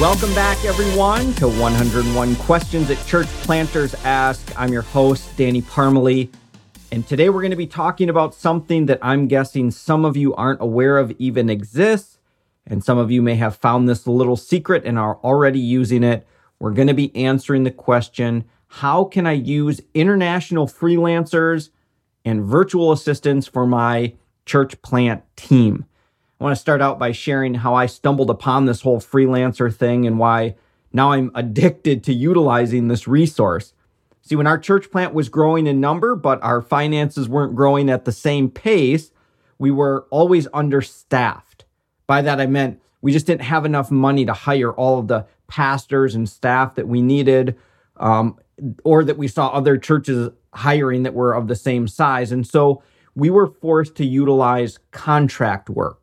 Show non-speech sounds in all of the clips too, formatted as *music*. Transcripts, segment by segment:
Welcome back, everyone, to 101 Questions that Church Planters Ask. I'm your host, Danny Parmelee, and today we're going to be talking about something that I'm guessing some of you aren't aware of even exists, and some of you may have found this little secret and are already using it. We're going to be answering the question How can I use international freelancers and virtual assistants for my church plant team? I want to start out by sharing how I stumbled upon this whole freelancer thing and why now I'm *laughs* addicted to utilizing this resource. See, when our church plant was growing in number, but our finances weren't growing at the same pace, we were always understaffed. By that, I meant we just didn't have enough money to hire all of the pastors and staff that we needed, um, or that we saw other churches hiring that were of the same size. And so we were forced to utilize contract work.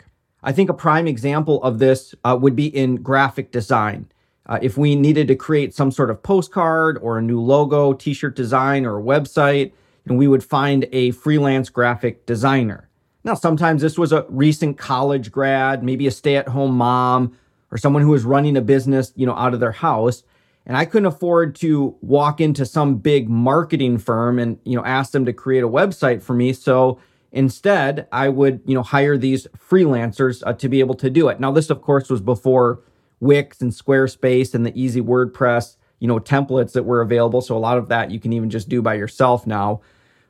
I think a prime example of this uh, would be in graphic design. Uh, if we needed to create some sort of postcard or a new logo, t shirt design, or a website, and we would find a freelance graphic designer. Now, sometimes this was a recent college grad, maybe a stay at home mom, or someone who was running a business, you know, out of their house. And I couldn't afford to walk into some big marketing firm and, you know, ask them to create a website for me. So Instead, I would, you know, hire these freelancers uh, to be able to do it. Now, this, of course, was before Wix and Squarespace and the easy WordPress, you know, templates that were available. So a lot of that you can even just do by yourself now.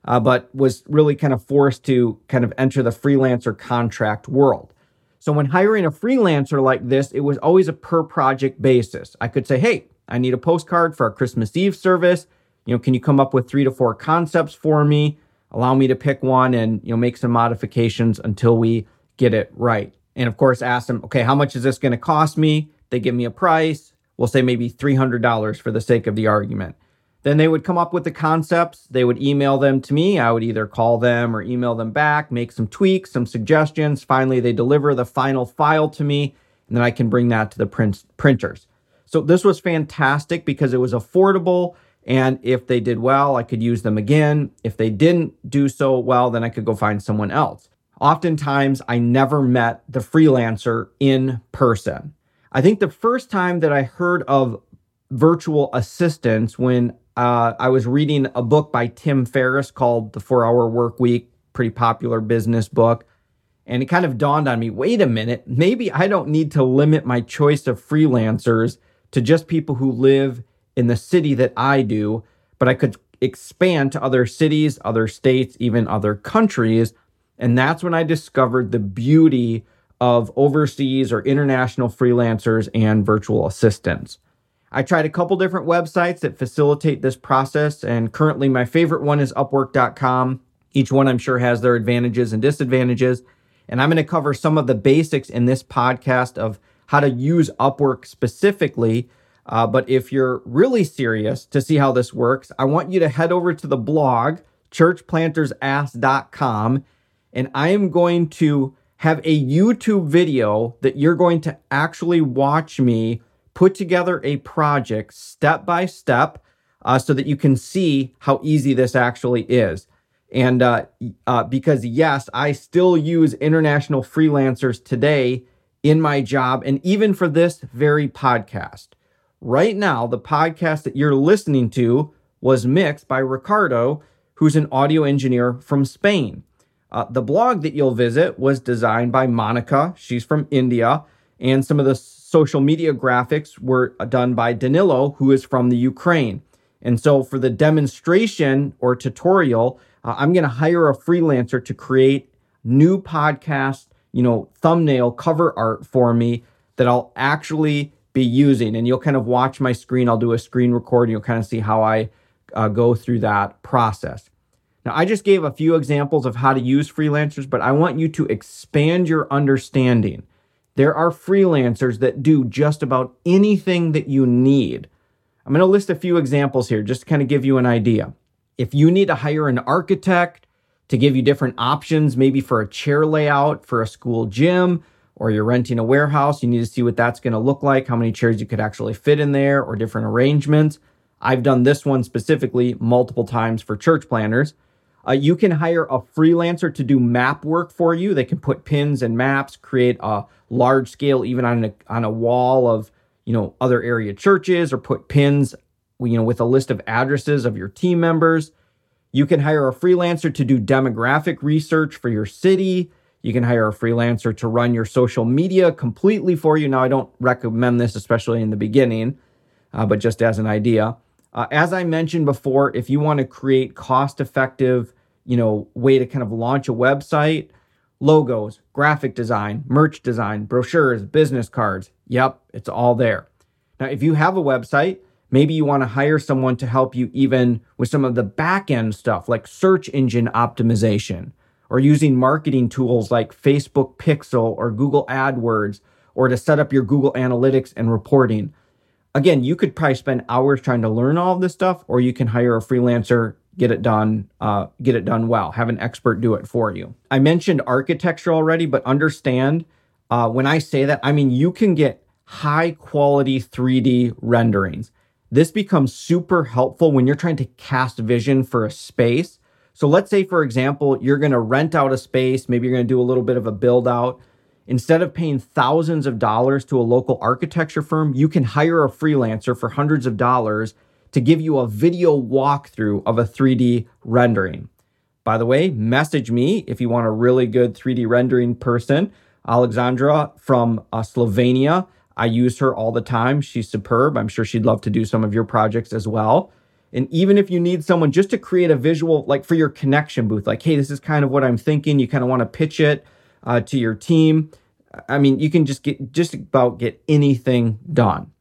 Uh, but was really kind of forced to kind of enter the freelancer contract world. So when hiring a freelancer like this, it was always a per project basis. I could say, hey, I need a postcard for our Christmas Eve service. You know, can you come up with three to four concepts for me? Allow me to pick one and you know make some modifications until we get it right. And of course, ask them, okay, how much is this going to cost me? They give me a price. We'll say maybe $300 for the sake of the argument. Then they would come up with the concepts. They would email them to me. I would either call them or email them back, make some tweaks, some suggestions. Finally, they deliver the final file to me, and then I can bring that to the print- printers. So this was fantastic because it was affordable and if they did well, I could use them again. If they didn't do so well, then I could go find someone else. Oftentimes, I never met the freelancer in person. I think the first time that I heard of virtual assistants when uh, I was reading a book by Tim Ferriss called The Four Hour Work Week, pretty popular business book. And it kind of dawned on me wait a minute, maybe I don't need to limit my choice of freelancers to just people who live in the city that I do, but I could expand to other cities, other states, even other countries. And that's when I discovered the beauty of overseas or international freelancers and virtual assistants. I tried a couple different websites that facilitate this process, and currently my favorite one is Upwork.com. Each one I'm sure has their advantages and disadvantages. And I'm going to cover some of the basics in this podcast of how to use Upwork specifically uh, but if you're really serious to see how this works, I want you to head over to the blog, churchplantersask.com, and I am going to have a YouTube video that you're going to actually watch me put together a project step by step uh, so that you can see how easy this actually is. And uh, uh, because, yes, I still use international freelancers today in my job and even for this very podcast. Right now, the podcast that you're listening to was mixed by Ricardo, who's an audio engineer from Spain. Uh, the blog that you'll visit was designed by Monica. She's from India. And some of the social media graphics were done by Danilo, who is from the Ukraine. And so for the demonstration or tutorial, uh, I'm going to hire a freelancer to create new podcast, you know, thumbnail cover art for me that I'll actually be using. And you'll kind of watch my screen. I'll do a screen record and you'll kind of see how I uh, go through that process. Now, I just gave a few examples of how to use freelancers, but I want you to expand your understanding. There are freelancers that do just about anything that you need. I'm going to list a few examples here just to kind of give you an idea. If you need to hire an architect to give you different options, maybe for a chair layout for a school gym, or you're renting a warehouse, you need to see what that's going to look like, how many chairs you could actually fit in there, or different arrangements. I've done this one specifically multiple times for church planters. Uh, you can hire a freelancer to do map work for you. They can put pins and maps, create a large scale, even on a, on a wall of you know, other area churches or put pins, you know, with a list of addresses of your team members. You can hire a freelancer to do demographic research for your city. You can hire a freelancer to run your social media completely for you. Now, I don't recommend this, especially in the beginning, uh, but just as an idea. Uh, as I mentioned before, if you want to create cost effective, you know, way to kind of launch a website, logos, graphic design, merch design, brochures, business cards, yep, it's all there. Now, if you have a website, maybe you want to hire someone to help you even with some of the back end stuff like search engine optimization or using marketing tools like Facebook Pixel or Google AdWords or to set up your Google Analytics and reporting. Again, you could probably spend hours trying to learn all of this stuff, or you can hire a freelancer, get it done, uh, get it done well, have an expert do it for you. I mentioned architecture already, but understand uh, when I say that, I mean you can get high quality 3D renderings. This becomes super helpful when you're trying to cast vision for a space so let's say, for example, you're going to rent out a space, maybe you're going to do a little bit of a build out. Instead of paying thousands of dollars to a local architecture firm, you can hire a freelancer for hundreds of dollars to give you a video walkthrough of a 3D rendering. By the way, message me if you want a really good 3D rendering person. Alexandra from uh, Slovenia. I use her all the time. She's superb. I'm sure she'd love to do some of your projects as well. And even if you need someone just to create a visual, like for your connection booth, like, hey, this is kind of what I'm thinking, you kind of want to pitch it uh, to your team. I mean, you can just get just about get anything done.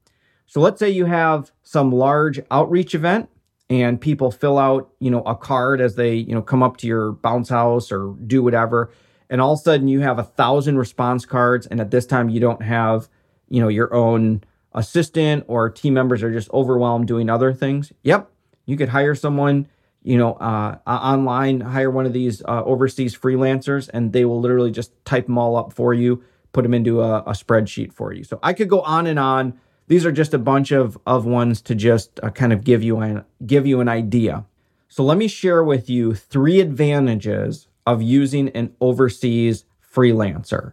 So let's say you have some large outreach event and people fill out, you know, a card as they, you know, come up to your bounce house or do whatever. And all of a sudden you have a thousand response cards. And at this time you don't have, you know, your own assistant or team members are just overwhelmed doing other things. Yep, you could hire someone, you know, uh, online, hire one of these uh, overseas freelancers, and they will literally just type them all up for you, put them into a, a spreadsheet for you. So I could go on and on. These are just a bunch of of ones to just uh, kind of give you an give you an idea. So let me share with you three advantages of using an overseas freelancer.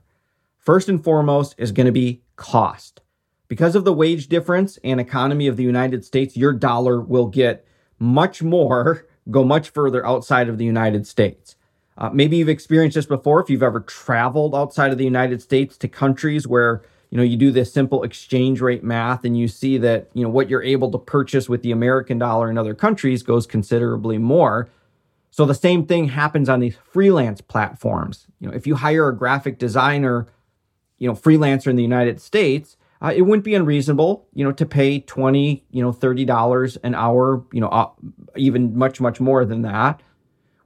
First and foremost is going to be cost. Because of the wage difference and economy of the United States, your dollar will get much more, go much further outside of the United States. Uh, maybe you've experienced this before if you've ever traveled outside of the United States to countries where you know you do this simple exchange rate math and you see that you know what you're able to purchase with the American dollar in other countries goes considerably more. So the same thing happens on these freelance platforms. You know, if you hire a graphic designer, you know, freelancer in the United States, uh, it wouldn't be unreasonable, you know, to pay 20, you know, $30 an hour, you know, uh, even much, much more than that.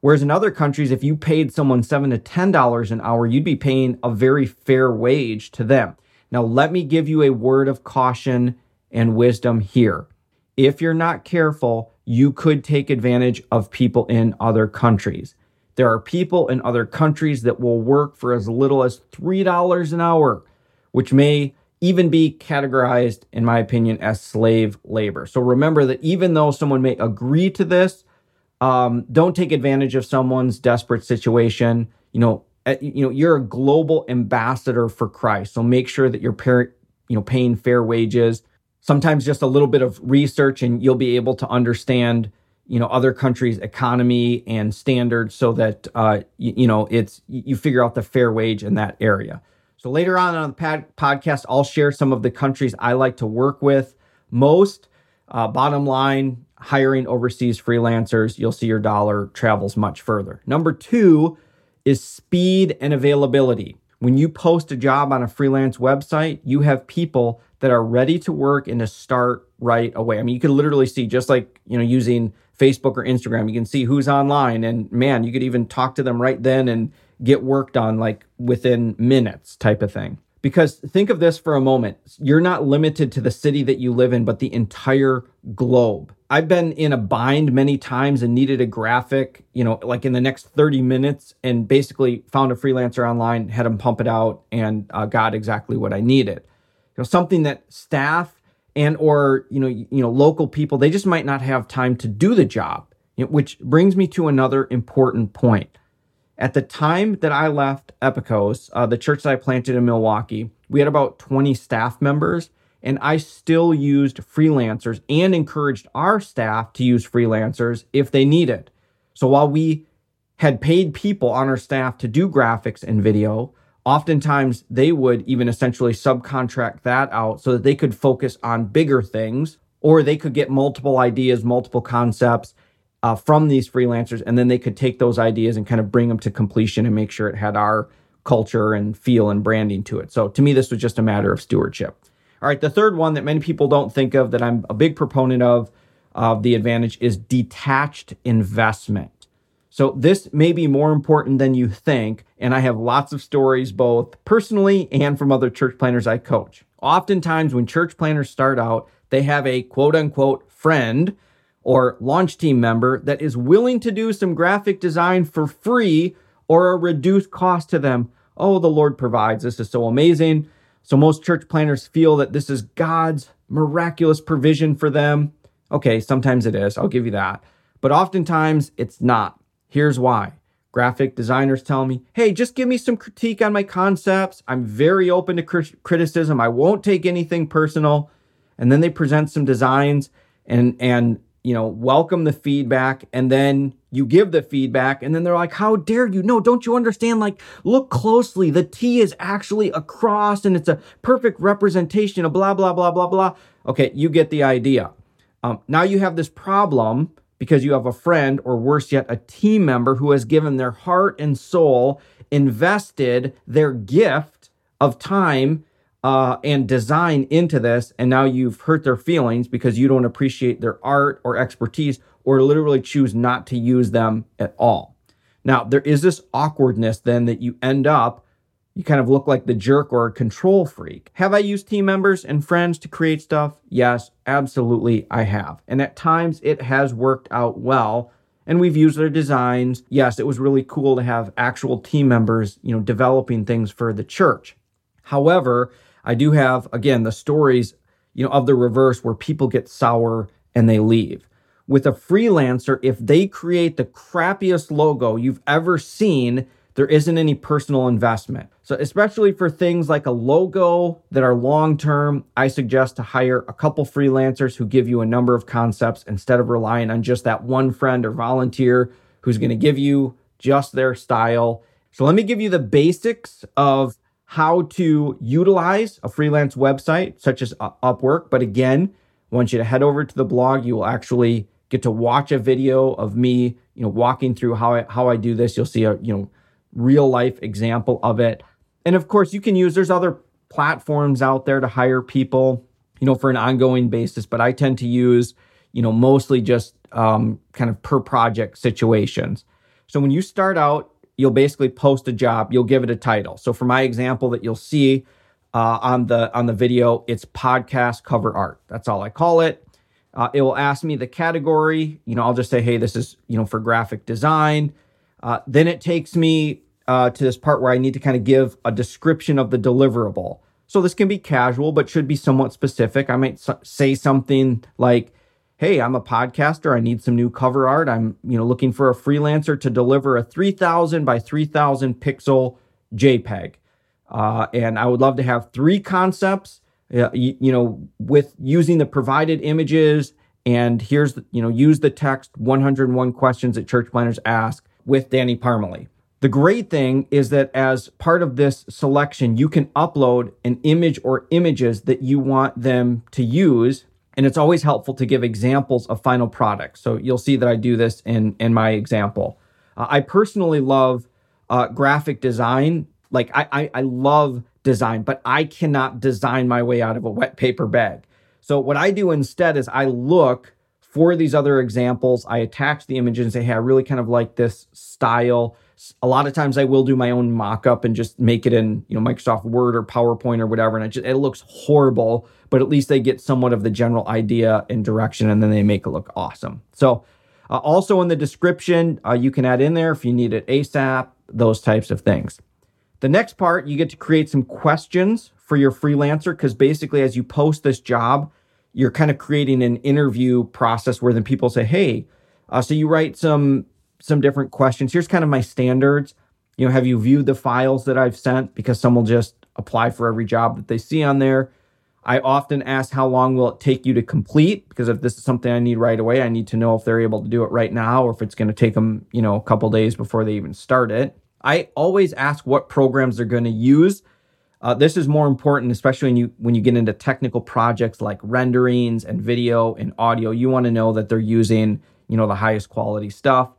Whereas in other countries, if you paid someone seven to $10 an hour, you'd be paying a very fair wage to them. Now, let me give you a word of caution and wisdom here. If you're not careful, you could take advantage of people in other countries. There are people in other countries that will work for as little as $3 an hour, which may even be categorized, in my opinion, as slave labor. So remember that even though someone may agree to this, um, don't take advantage of someone's desperate situation. You know, you know, you're a global ambassador for Christ, so make sure that you're par- you know paying fair wages. Sometimes just a little bit of research, and you'll be able to understand you know other countries' economy and standards, so that uh, you know it's you figure out the fair wage in that area. So later on on the pad- podcast, I'll share some of the countries I like to work with most. Uh, bottom line, hiring overseas freelancers, you'll see your dollar travels much further. Number two is speed and availability. When you post a job on a freelance website, you have people that are ready to work and to start right away. I mean, you can literally see just like, you know, using Facebook or Instagram, you can see who's online and man, you could even talk to them right then and get worked on like within minutes type of thing. Because think of this for a moment. You're not limited to the city that you live in, but the entire globe. I've been in a bind many times and needed a graphic, you know, like in the next 30 minutes, and basically found a freelancer online, had him pump it out, and uh, got exactly what I needed. You know, something that staff and or you know, you know, local people they just might not have time to do the job. Which brings me to another important point at the time that I left Epikos, uh, the church that I planted in Milwaukee, we had about 20 staff members. And I still used freelancers and encouraged our staff to use freelancers if they needed. So while we had paid people on our staff to do graphics and video, oftentimes they would even essentially subcontract that out so that they could focus on bigger things or they could get multiple ideas, multiple concepts uh, from these freelancers, and then they could take those ideas and kind of bring them to completion and make sure it had our culture and feel and branding to it. So to me, this was just a matter of stewardship. All right, the third one that many people don't think of that I'm a big proponent of, of the advantage is detached investment. So this may be more important than you think. And I have lots of stories, both personally and from other church planters I coach. Oftentimes, when church planters start out, they have a quote unquote friend or launch team member that is willing to do some graphic design for free or a reduced cost to them. Oh, the Lord provides. This is so amazing. So most church planters feel that this is God's miraculous provision for them. Okay, sometimes it is. I'll give you that. But oftentimes it's not. Here's why. Graphic designers tell me, hey, just give me some critique on my concepts. I'm very open to criticism. I won't take anything personal. And then they present some designs and, and, you know, welcome the feedback. And then you give the feedback. And then they're like, how dare you? No, don't you understand? Like, look closely. The T is actually across and it's a perfect representation of blah, blah, blah, blah, blah. Okay, you get the idea. Um, now you have this problem because you have a friend, or worse yet, a team member who has given their heart and soul, invested their gift of time uh, and design into this, and now you've hurt their feelings because you don't appreciate their art or expertise, or literally choose not to use them at all. Now, there is this awkwardness then that you end up you kind of look like the jerk or a control freak. Have I used team members and friends to create stuff? Yes, absolutely, I have. And at times it has worked out well. And we've used their designs. Yes, it was really cool to have actual team members, you know, developing things for the church. However, I do have, again, the stories, you know, of the reverse where people get sour and they leave. With a freelancer, if they create the crappiest logo you've ever seen, there isn't any personal investment. So, especially for things like a logo that are long term, I suggest to hire a couple freelancers who give you a number of concepts instead of relying on just that one friend or volunteer who's going to give you just their style. So, let me give you the basics of how to utilize a freelance website such as Upwork. But again, I want you to head over to the blog. You will actually get to watch a video of me, you know, walking through how I, how I do this. You'll see a, you know, real life example of it. And of course, you can use, there's other platforms out there to hire people, you know, for an ongoing basis, but I tend to use, you know, mostly just um, kind of per project situations. So when you start out, you'll basically post a job, you'll give it a title. So for my example that you'll see uh, on the on the video, it's podcast cover art. That's all I call it. Uh, it will ask me the category. You know, I'll just say, hey, this is you know for graphic design. Uh, then it takes me uh, to this part where I need to kind of give a description of the deliverable. So this can be casual, but should be somewhat specific. I might say something like, "Hey, I'm a podcaster. I need some new cover art. I'm, you know, looking for a freelancer to deliver a 3,000 by 3,000 pixel JPEG, uh, and I would love to have three concepts, uh, you, you know, with using the provided images. And here's, the, you know, use the text 101 questions that church planters ask with Danny Parmelee. The great thing is that as part of this selection, you can upload an image or images that you want them to use. And it's always helpful to give examples of final products. So you'll see that I do this in, in my example. Uh, I personally love uh, graphic design. Like I, I, I love design, but I cannot design my way out of a wet paper bag. So what I do instead is I look for these other examples. I attach the images and say, hey, I really kind of like this style. A lot of times I will do my own mock-up and just make it in, you know, Microsoft Word or PowerPoint or whatever. And it just it looks horrible, but at least they get somewhat of the general idea and direction and then they make it look awesome. So uh, also in the description, uh, you can add in there if you need it ASAP, those types of things. The next part, you get to create some questions for your freelancer because basically, as you post this job, you're kind of creating an interview process where then people say, "Hey, uh, so you write some some different questions. Here's kind of my standards. You know, have you viewed the files that I've sent? Because some will just apply for every job that they see on there. I often ask how long will it take you to complete because if this is something I need right away, I need to know if they're able to do it right now or if it's going to take them, you know, a couple days before they even start it. I always ask what programs they're going to use. Uh, this is more important, especially when you when you get into technical projects like renderings and video and audio. You want to know that they're using, you know, the highest quality stuff.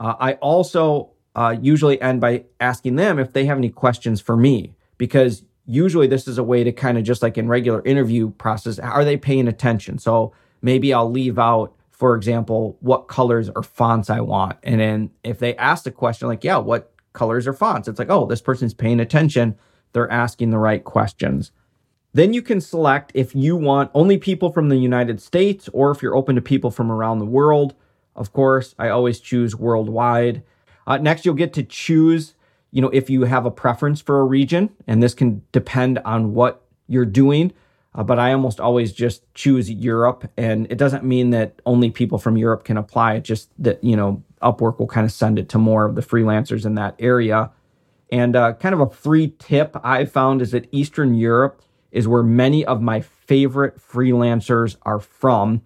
Uh, I also uh, usually end by asking them if they have any questions for me because usually this is a way to kind of just like in regular interview process are they paying attention? So maybe i'll leave out for example what colors or fonts i want. And then if they ask the question like yeah what colors or fonts? It's like oh this person's paying attention. They're asking the right questions. Then you can select if you want only people from the united states or if you're open to people from around the world of course i always choose worldwide uh, next you'll get to choose you know, if you have a preference for a region, and this can depend on what you're doing. Uh, but I almost always just choose Europe, and it doesn't mean that only people from Europe can apply. It just that you know Upwork will kind of send it to more of the freelancers in that area. And uh, kind of a free tip I found is that Eastern Europe is where many of my favorite freelancers are from,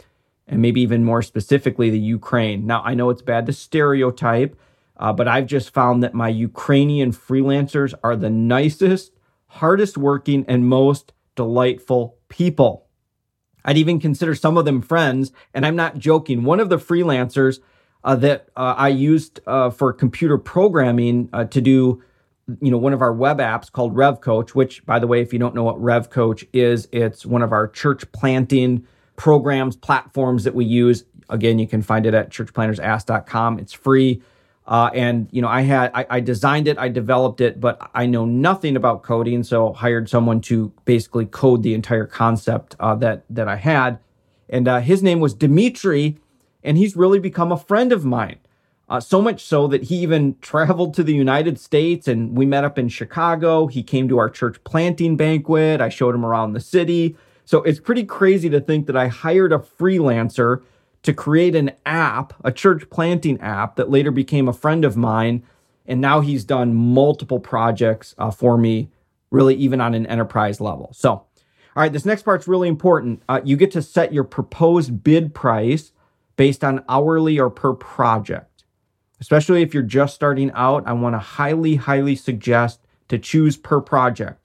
and maybe even more specifically the Ukraine. Now I know it's bad to stereotype, uh, but I've just found that my Ukrainian freelancers are the nicest, hardest working, and most delightful people. I'd even consider some of them friends, and I'm not joking. One of the freelancers uh, that uh, I used uh, for computer programming uh, to do, you know, one of our web apps called Rev Coach. Which, by the way, if you don't know what Rev Coach is, it's one of our church planting programs, platforms that we use. Again, you can find it at churchplantersask.com. It's free. Uh, and you know, I had I, I, designed it, I developed it, but I know nothing about coding, so hired someone to basically code the entire concept uh, that that I had. And uh, his name was Dimitri, and he's really become a friend of mine. Uh, so much so that he even *laughs* traveled to the United States, and we met up in Chicago. He came to our church planting banquet. I showed him around the city. So it's pretty crazy to think that I hired a freelancer to create an app, a church planting app that later became a friend of mine. And now he's done multiple projects uh, for me, really, even on an enterprise level. So, all right, this next part's really important. Uh, you get to set your proposed bid price based on hourly or per project. Especially if you're just starting out, I want to highly, highly suggest to choose per project.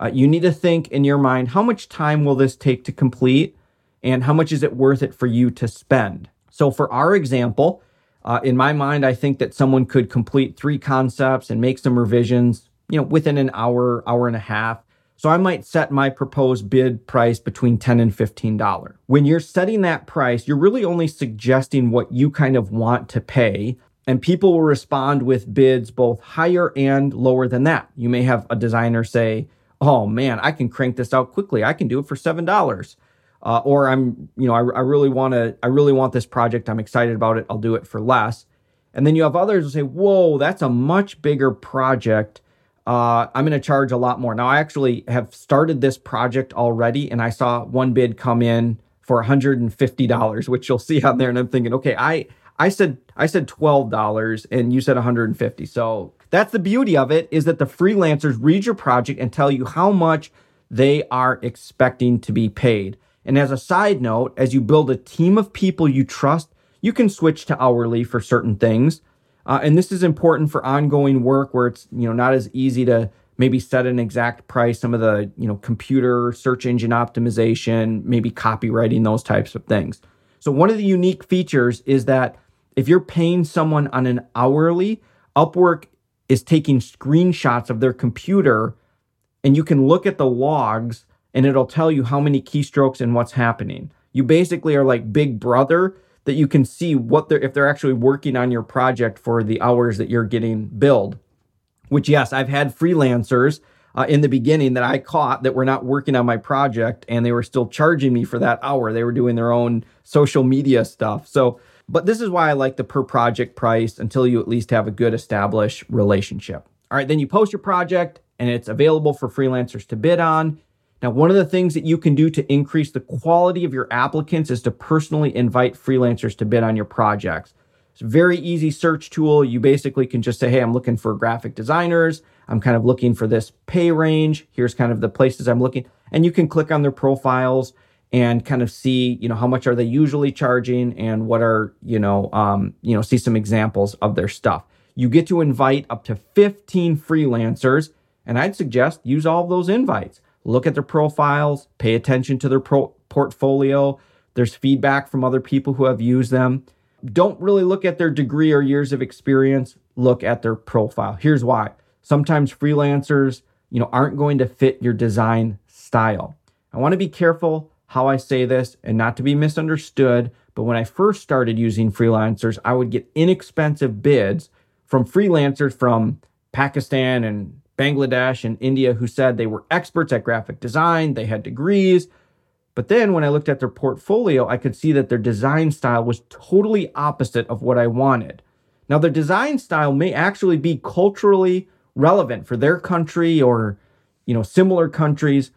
Uh, you need to think in your mind how much time will this take to complete? and how much is it worth it for you to spend? So, for our example, uh, in my mind, I think that someone could complete three concepts and make some revisions, you know, within an hour, hour and a half. So I might set my proposed bid price between 10 and $15. When you're setting that price, you're really only suggesting what you kind of want to pay. And people will respond with bids both higher and lower than that. You may have a designer say, Oh man, I can crank this out quickly. I can do it for $7 uh, or I'm, you know, I, I really want to, I really want this project. I'm excited about it. I'll do it for less. And then you have others who say, whoa, that's a much bigger project. Uh, I'm going to charge a lot more. Now, I actually have started this project already, and I saw one bid come in for $150, which you'll see on there. And I'm thinking, okay, I, I said, I said $12 and you said 150. So that's the beauty of it is that the freelancers read your project and tell you how much they are expecting to be paid. And as a side note, as you build a team of people you trust, you can switch to hourly for certain things. Uh, and this is important for ongoing work where it's you know not as easy to maybe set an exact price. Some of the you know computer search engine optimization, maybe copywriting, those types of things. So one of the unique features is that if you're paying someone on an hourly, Upwork is taking screenshots of their computer, and you can look at the logs and it'll tell you how many keystrokes and what's happening. You basically are like Big Brother that you can see what they're if they're actually working on your project for the hours that you're getting billed. Which yes, I've had freelancers uh, in the beginning that I caught that were not working on my project and they were still charging me for that hour. They were doing their own social media stuff. So, but this is why I like the per project price until you at least have a good established relationship. All right, then you post your project and it's available for freelancers to bid on. Now, one of the things that you can do to increase the quality of your applicants is to personally invite freelancers to bid on your projects. It's a very easy search tool. You basically can just say, hey, I'm looking for graphic designers. I'm kind of looking for this pay range. Here's kind of the places I'm looking. and you can click on their profiles and kind of see, you know, how much are they usually charging and what are, you know, um, you know, see some examples of their stuff. You get to invite up to 15 freelancers, and I'd suggest use all of those invites. Look at their profiles, pay attention to their pro- portfolio. There's feedback from other people who have used them. Don't really look at their degree or years of experience, look at their profile. Here's why. Sometimes freelancers, you know, aren't going to fit your design style. I want to be careful how I say this and not to be misunderstood, but when I first started using freelancers, I would get inexpensive bids from freelancers from Pakistan and Bangladesh and India who said they were experts at graphic design, they had degrees. But then when I looked at their portfolio, I could see that their design style was totally opposite of what I wanted. Now, their design style may actually be culturally relevant for their country or, you know, similar countries,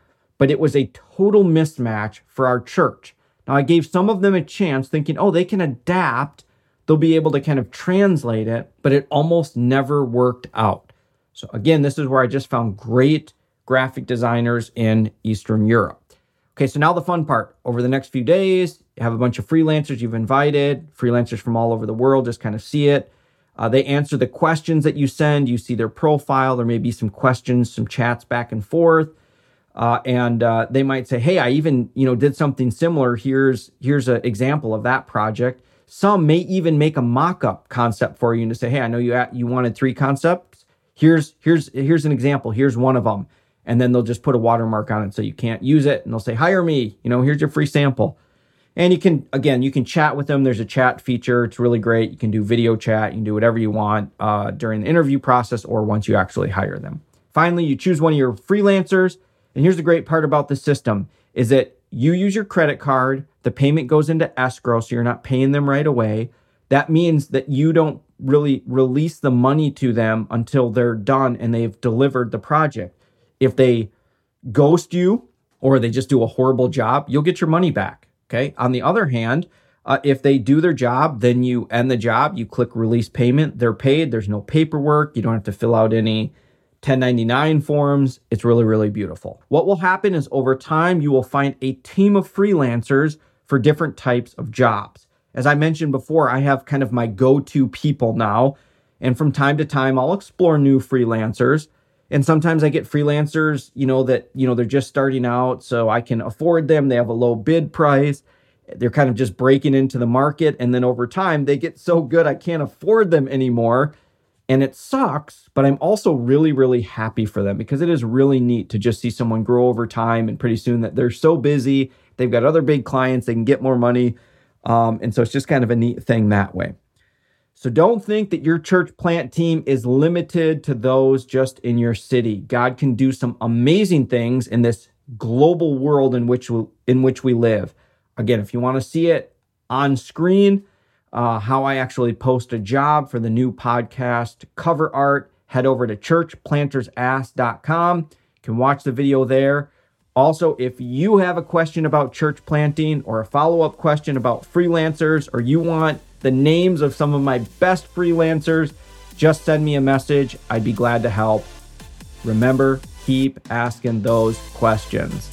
but it was a total mismatch for our church. Now, I gave some of them a chance thinking, oh, they can adapt, they'll be able to kind of translate it, but it almost never worked out. So, again, this is where I just found great graphic designers in Eastern Europe. Okay, so now the fun part. Over the next few days, you have a bunch of freelancers you've invited, freelancers from all over the world, just kind of see it. Uh, they answer the questions that you send. You see their profile. There may be some questions, some chats back and forth. Uh, and uh, they might say, "Hey, I even you know did something similar. Here's here's an example of that project." Some may even make a mock-up concept for you and to say, "Hey, I know you at, you wanted three concepts. Here's here's here's an example. Here's one of them." And then they'll just put a watermark on it so you can't use it. And they'll say, "Hire me. You know, here's your free sample." And you can again, you can chat with them. There's a chat feature. It's really great. You can do video chat. You can do whatever you want uh, during the interview process or once you actually hire them. Finally, you choose one of your freelancers and here's the great part about the system is that you use your credit card, the payment goes into escrow, so you're not paying them right away. That means that you don't really release the money to them until they're done and they've delivered the project. If they ghost you or they just do a horrible job, you'll get your money back. Okay. On the other hand, uh, if they do their job, then you end the job, you click release payment, they're paid, there's no paperwork, you don't have to fill out any 1099 forms. It's really, really beautiful. What will happen is over time, you will find a team of freelancers for different types of jobs. As I mentioned before, I have kind of my go to people now. And from time to time, I'll explore new freelancers. And sometimes I get freelancers, you know, that, you know, they're just starting out, so I can afford them. They have a low bid price. They're kind of just breaking into the market. And then over time, they get so good, I can't afford them anymore. And it sucks, but I'm also really, really happy for them because it is really neat to just see someone grow over time. And pretty soon that they're so busy, they've got other big clients, they can get more money. Um, and so it's just kind of a neat thing that way. So don't think that your church plant team is limited to those just in your city. God can do some amazing things in this global world in which we, in which we live. Again, if you want to see it on screen, uh, how I actually post a job for the new podcast cover art, head over to churchplantersask.com. You can watch the video there. Also, if you have a question about church planting or a follow up question about freelancers, or you want the names of some of my best freelancers, just send me a message. I'd be glad to help. Remember, keep asking those questions.